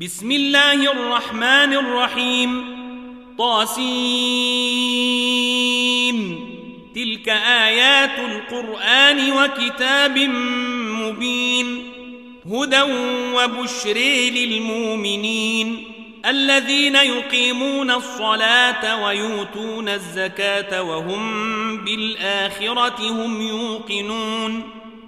بسم الله الرحمن الرحيم. طاسين تلك آيات القرآن وكتاب مبين. هدى وبشر للمؤمنين. الذين يقيمون الصلاة ويؤتون الزكاة وهم بالآخرة هم يوقنون.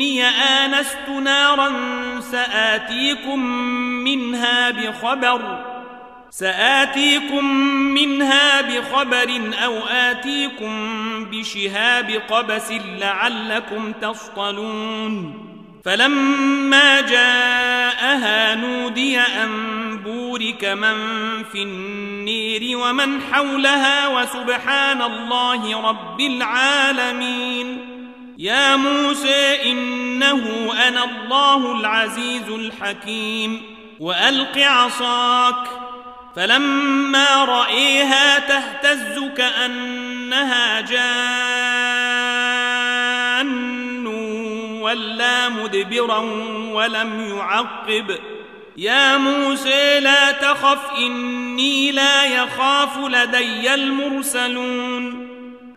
إني آنست نارا سآتيكم منها بخبر سآتيكم منها بخبر أو آتيكم بشهاب قبس لعلكم تصطلون. فلما جاءها نودي أن بورك من في النير ومن حولها وسبحان الله رب العالمين. يا موسى إنه أنا الله العزيز الحكيم وألق عصاك فلما رأيها تهتز كأنها جان ولا مدبرا ولم يعقب يا موسى لا تخف إني لا يخاف لدي المرسلون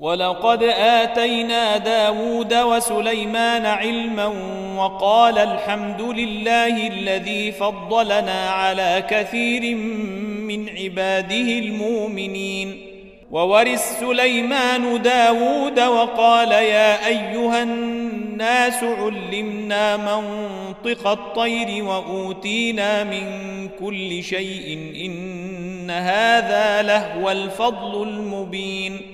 ولقد آتينا داود وسليمان علما وقال الحمد لله الذي فضلنا على كثير من عباده المؤمنين. وورث سليمان داود وقال يا أيها الناس علمنا منطق الطير وأوتينا من كل شيء إن هذا لهو الفضل المبين.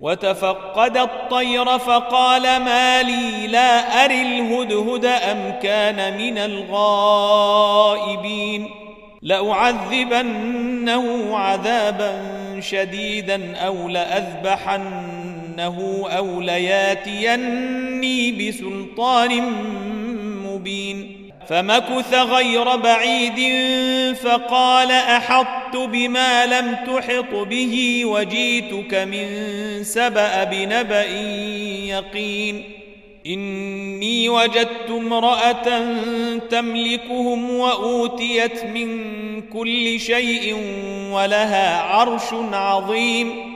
وتفقد الطير فقال ما لي لا أري الهدهد أم كان من الغائبين. لأعذبنه عذابا شديدا أو لأذبحنه أو لياتيني بسلطان فمكث غير بعيد فقال أحطت بما لم تحط به وجيتك من سبأ بنبأ يقين إني وجدت امرأة تملكهم وأوتيت من كل شيء ولها عرش عظيم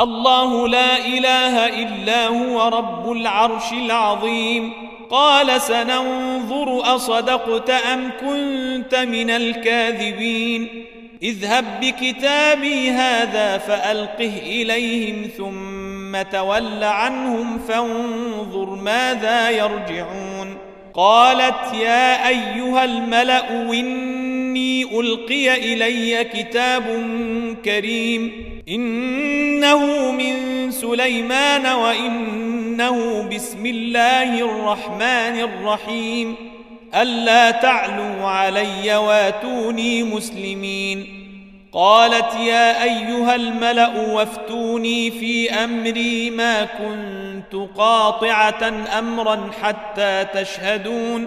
الله لا إله إلا هو رب العرش العظيم. قال سننظر أصدقت أم كنت من الكاذبين. اذهب بكتابي هذا فألقه إليهم ثم تول عنهم فانظر ماذا يرجعون. قالت يا أيها الملأ إني ألقي إلي كتاب كريم. إنه من سليمان وإنه بسم الله الرحمن الرحيم. ألا تعلوا علي واتوني مسلمين. قالت يا أيها الملأ وافتوني في أمري ما كنت قاطعة أمرا حتى تشهدون.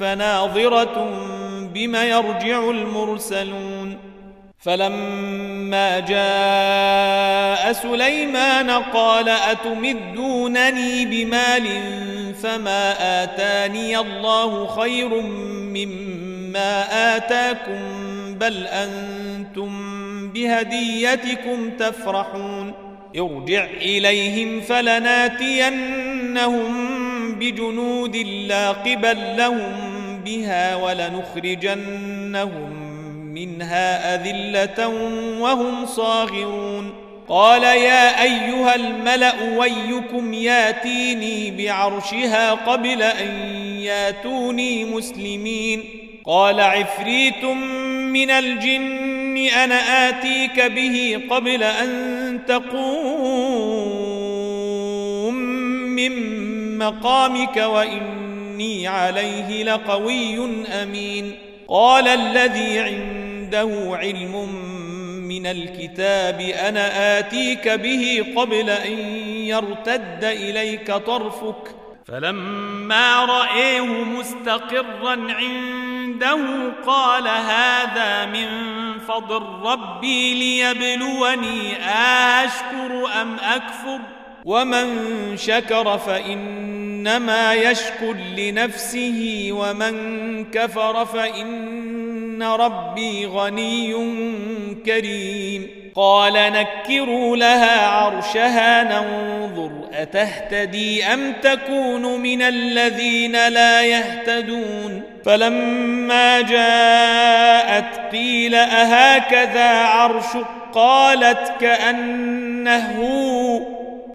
فناظرة بما يرجع المرسلون. فلما جاء سليمان قال أتمدونني بمال فما آتاني الله خير مما آتاكم بل أنتم بهديتكم تفرحون. ارجع إليهم فلناتينهم بجنود لا قبل لهم بها ولنخرجنهم منها أذلة وهم صاغرون. قال يا أيها الملأ ويكم ياتيني بعرشها قبل أن ياتوني مسلمين. قال عفريت من الجن أنا آتيك به قبل أن تقوم من مقامك وإني عليه لقوي أمين. قال الذي عنده علم من الكتاب أنا آتيك به قبل أن يرتد إليك طرفك. فلما رأيه مستقرا عنده قال هذا من فضل ربي ليبلوني أشكر أم أكفر؟ ومن شكر فإنما يشكر لنفسه ومن كفر فإن ربي غني كريم قال نكروا لها عرشها ننظر أتهتدي أم تكون من الذين لا يهتدون فلما جاءت قيل أهكذا عرشك قالت كأنه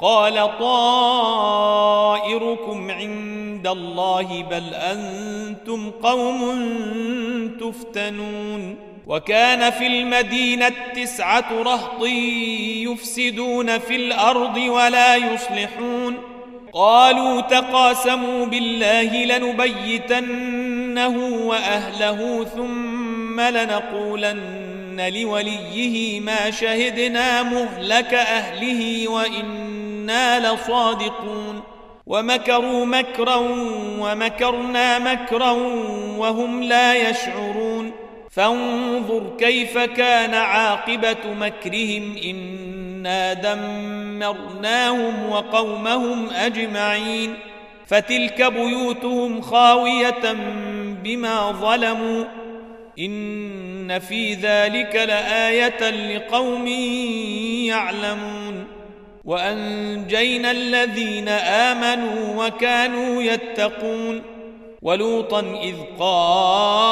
قال طائركم عند الله بل أنتم قوم تفتنون وكان في المدينة تسعة رهط يفسدون في الأرض ولا يصلحون قالوا تقاسموا بالله لنبيتنه وأهله ثم لنقولن لوليه ما شهدنا مهلك أهله لصادقون. ومكروا مكرا ومكرنا مكرا وهم لا يشعرون. فانظر كيف كان عاقبة مكرهم. إنا دمرناهم وقومهم أجمعين. فتلك بيوتهم خاوية بما ظلموا. إن في ذلك لآية لقوم يعلمون. وأنجينا الذين آمنوا وكانوا يتقون ولوطا إذ قال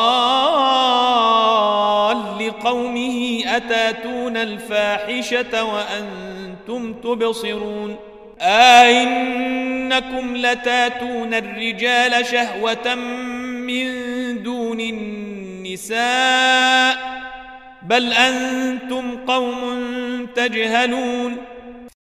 لقومه أتاتون الفاحشة وأنتم تبصرون أئنكم لتاتون الرجال شهوة من دون النساء بل أنتم قوم تجهلون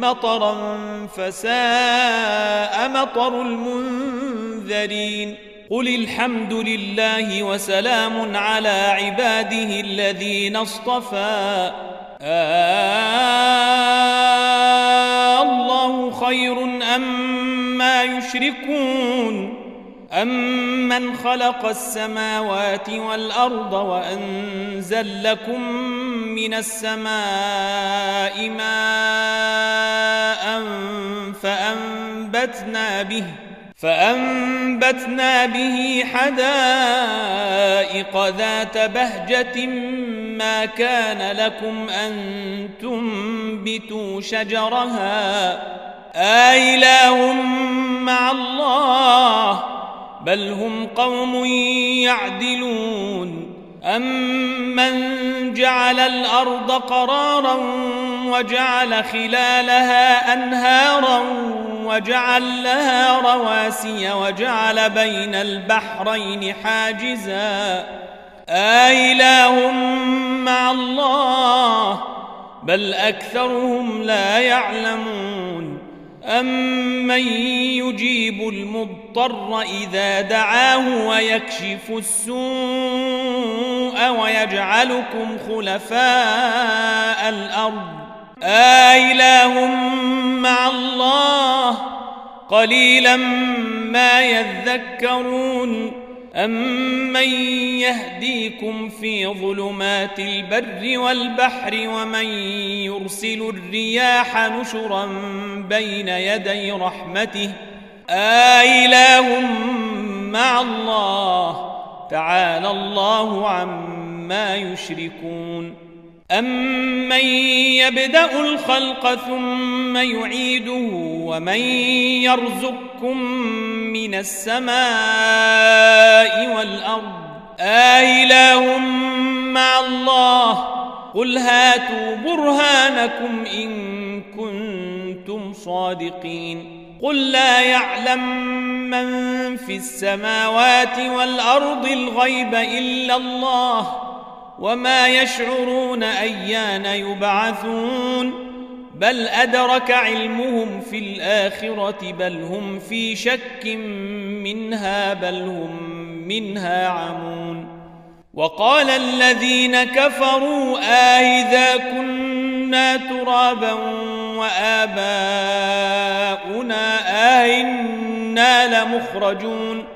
مطرا فساء مطر المنذرين. قل الحمد لله وسلام على عباده الذين اصطفى. آه الله خير أما أم يشركون. أمن خلق السماوات والأرض وأنزل لكم من السماء ماء فأنبتنا به فأنبتنا به حدائق ذات بهجة ما كان لكم أن تنبتوا شجرها آإله مع الله بل هم قوم يعدلون. أمن جعل الأرض قرارا وجعل خلالها أنهارا وجعل لها رواسي وجعل بين البحرين حاجزا. آإله مع الله بل أكثرهم لا يعلمون. أمن يجيب المضطر إذا دعاه ويكشف السوء ويجعلكم خلفاء الأرض آإله مع الله قليلا ما يذكرون أمن يهديكم في ظلمات البر والبحر ومن يرسل الرياح نشرا بين يدي رحمته آإله مع الله تعالى الله عما يشركون أمن يبدأ الخلق ثم يعيده ومن يرزقكم من السماء والأرض آإله مع الله قل هاتوا برهانكم إن كنتم صادقين قل لا يعلم من في السماوات والأرض الغيب إلا الله وما يشعرون أيان يبعثون بل أدرك علمهم في الآخرة بل هم في شك منها بل هم منها عمون وقال الذين كفروا آئذا كنا ترابا وآباؤنا آئنا لمخرجون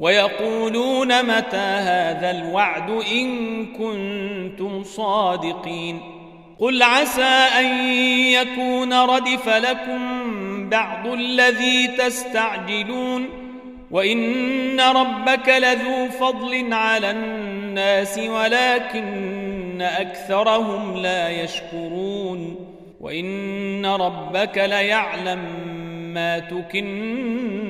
ويقولون متى هذا الوعد إن كنتم صادقين قل عسى أن يكون ردف لكم بعض الذي تستعجلون وإن ربك لذو فضل على الناس ولكن أكثرهم لا يشكرون وإن ربك ليعلم ما تكن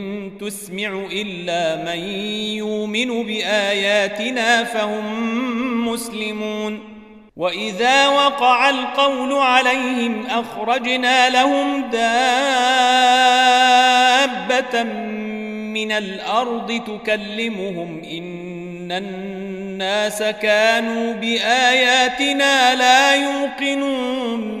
تسمع إلا من يؤمن بآياتنا فهم مسلمون. وإذا وقع القول عليهم أخرجنا لهم دابة من الأرض تكلمهم إن الناس كانوا بآياتنا لا يوقنون.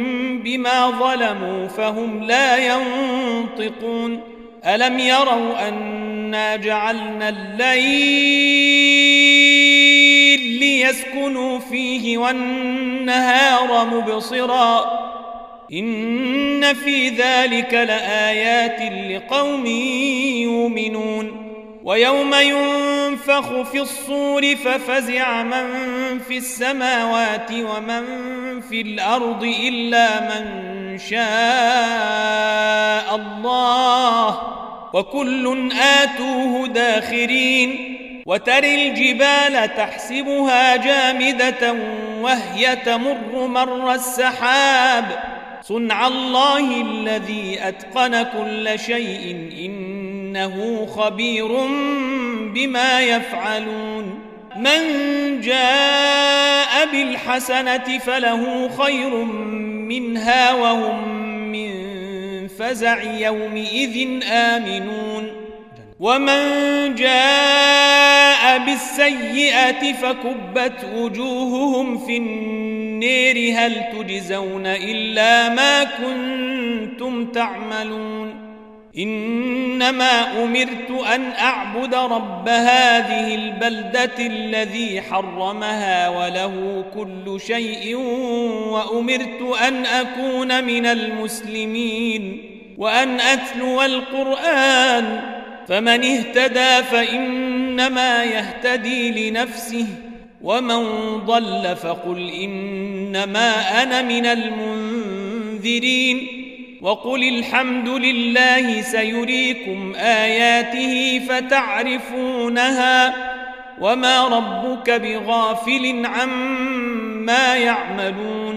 بما ظلموا فهم لا ينطقون. ألم يروا أنا جعلنا الليل ليسكنوا فيه والنهار مبصرا. إن في ذلك لآيات لقوم يؤمنون. ويوم ينفخ في الصور ففزع من في السماوات ومن في الأرض إلا من شاء الله. وكل آتوه داخرين. وتري الجبال تحسبها جامدة وهي تمر مر السحاب. صنع الله الذي أتقن كل شيء إنه خبير بما يفعلون من جاء بالحسنة فله خير منها وهم من فزع يومئذ آمنون. ومن جاء بالسيئة فكبت وجوههم في النير. هل تجزون إلا ما كنتم تعملون؟ إنما أمرت أن أعبد رب هذه البلدة الذي حرمها وله كل شيء وأمرت أن أكون من المسلمين وأن أتلو القرآن. فمن اهتدى فإنما يهتدي لنفسه ومن ضل فقل إنما أنا من المنذرين. وقل الحمد لله سيريكم آياته فتعرفونها وما ربك بغافل عما يعملون